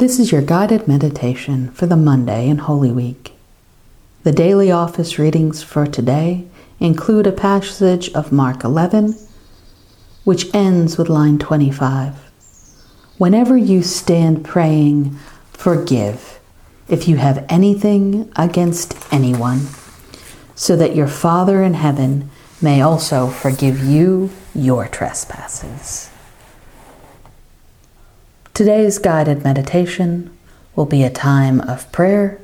This is your guided meditation for the Monday in Holy Week. The daily office readings for today include a passage of Mark 11, which ends with line 25. Whenever you stand praying, forgive if you have anything against anyone, so that your Father in heaven may also forgive you your trespasses. Today's guided meditation will be a time of prayer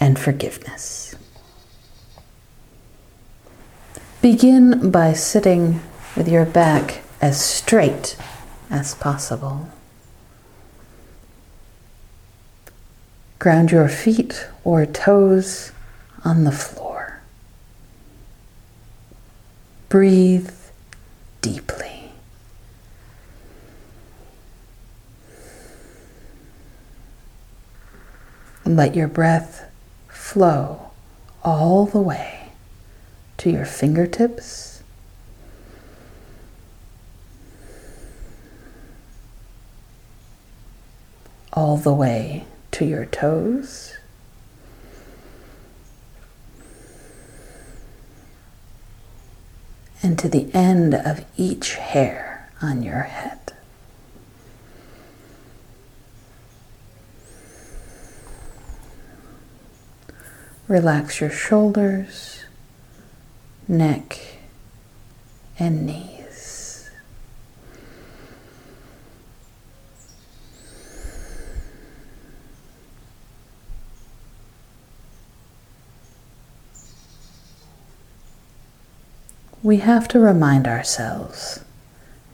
and forgiveness. Begin by sitting with your back as straight as possible. Ground your feet or toes on the floor. Breathe deeply. Let your breath flow all the way to your fingertips. All the way to your toes. And to the end of each hair on your head. Relax your shoulders, neck, and knees. We have to remind ourselves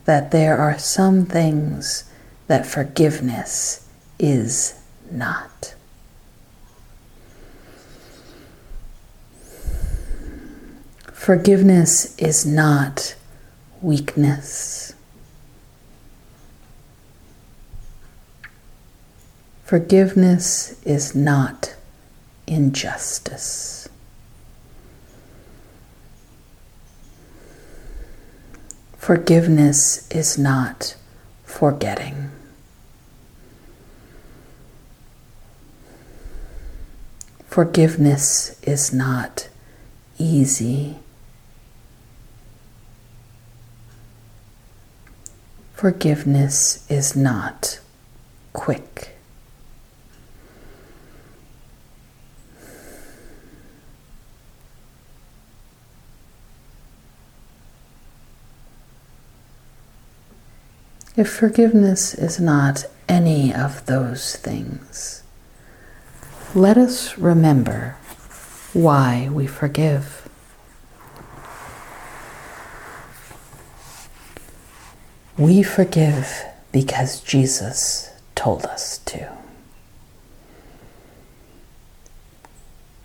that there are some things that forgiveness is not. Forgiveness is not weakness. Forgiveness is not injustice. Forgiveness is not forgetting. Forgiveness is not easy. Forgiveness is not quick. If forgiveness is not any of those things, let us remember why we forgive. We forgive because Jesus told us to.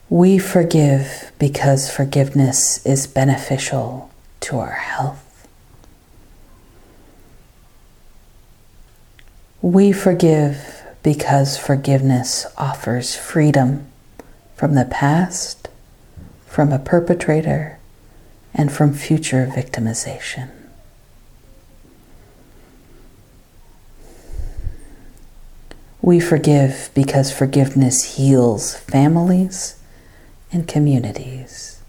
We forgive because forgiveness is beneficial to our health. We forgive because forgiveness offers freedom from the past, from a perpetrator, and from future victimization. We forgive because forgiveness heals families and communities.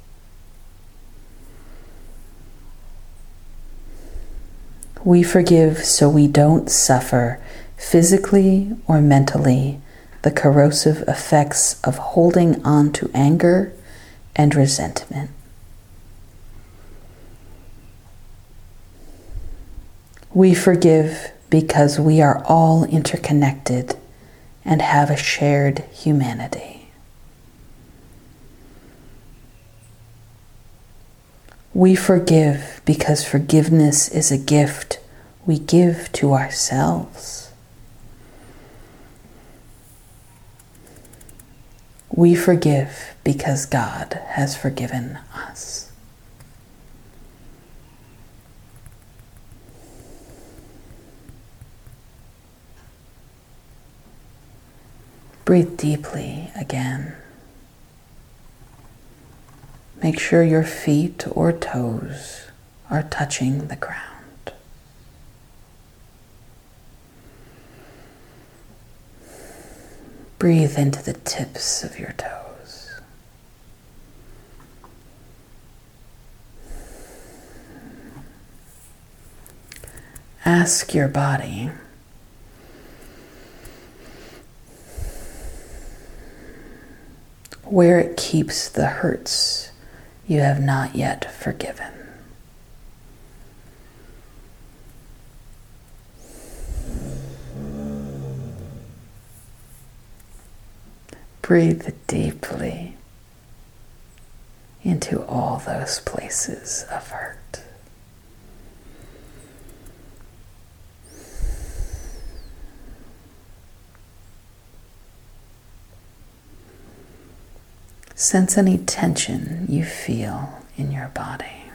We forgive so we don't suffer physically or mentally the corrosive effects of holding on to anger and resentment. We forgive because we are all interconnected and have a shared humanity. We forgive because forgiveness is a gift we give to ourselves. We forgive because God has forgiven us. Breathe deeply again. Make sure your feet or toes are touching the ground. Breathe into the tips of your toes. Ask your body where it keeps the hurts you have not yet forgiven. Breathe deeply into all those places of hurt. Sense any tension you feel in your body.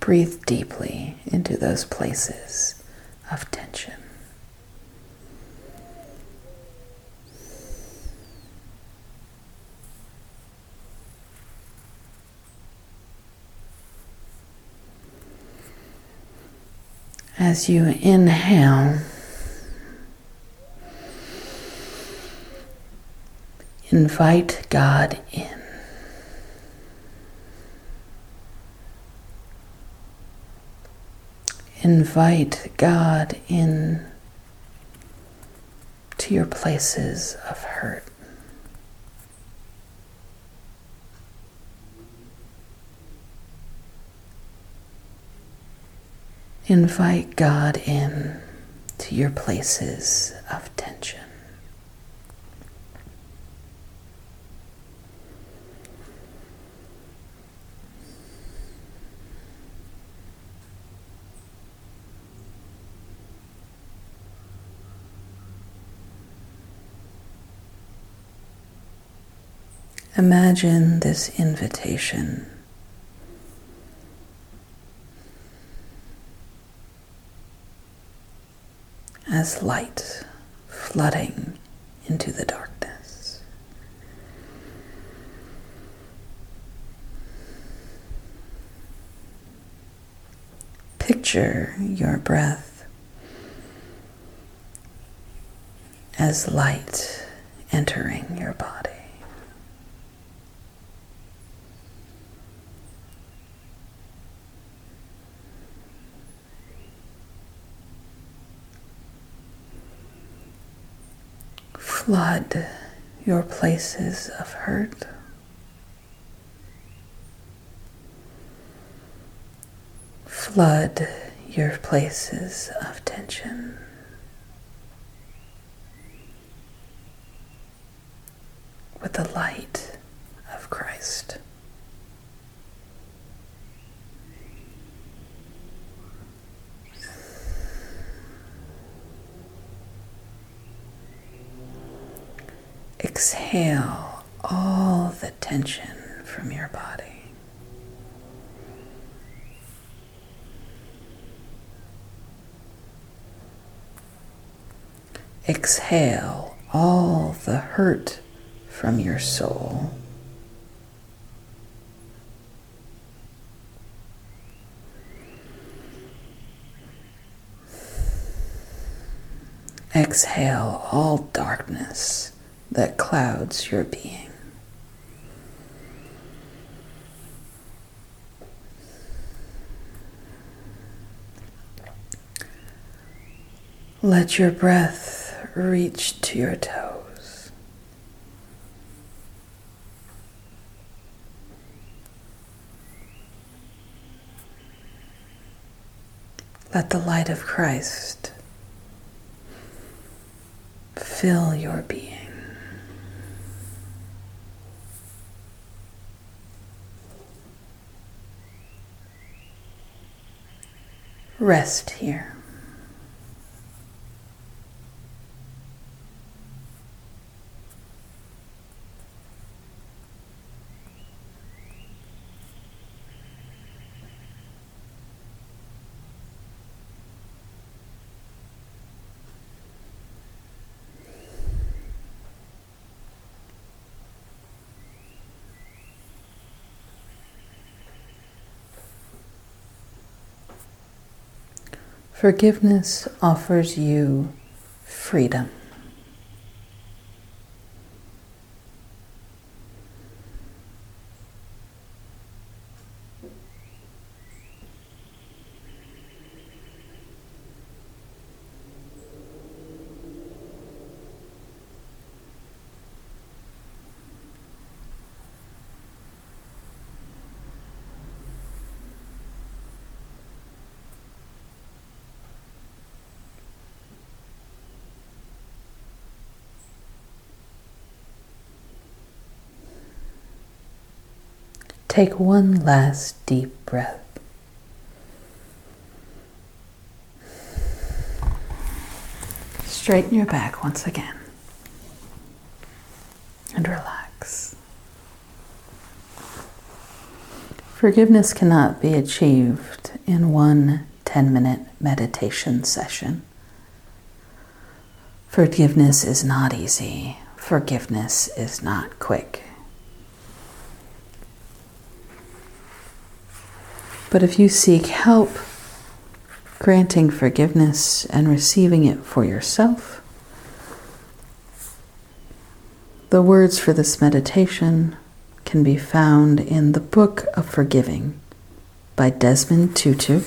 Breathe deeply into those places of tension. As you inhale, invite God in. Invite God in to your places of hurt. Invite God in to your places of tension. Imagine this invitation. As light flooding into the darkness. Picture your breath as light entering your body. Flood your places of hurt. Flood your places of tension. With the light of Christ. Exhale all the tension from your body. Exhale all the hurt from your soul. Exhale all darkness that clouds your being. Let your breath reach to your toes. Let the light of Christ fill your being. Rest here. Forgiveness offers you freedom. Take one last deep breath. Straighten your back once again and relax. Forgiveness cannot be achieved in one 10 minute meditation session. Forgiveness is not easy. Forgiveness is not quick. But if you seek help granting forgiveness and receiving it for yourself, the words for this meditation can be found in the Book of Forgiving by Desmond Tutu,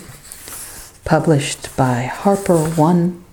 published by Harper One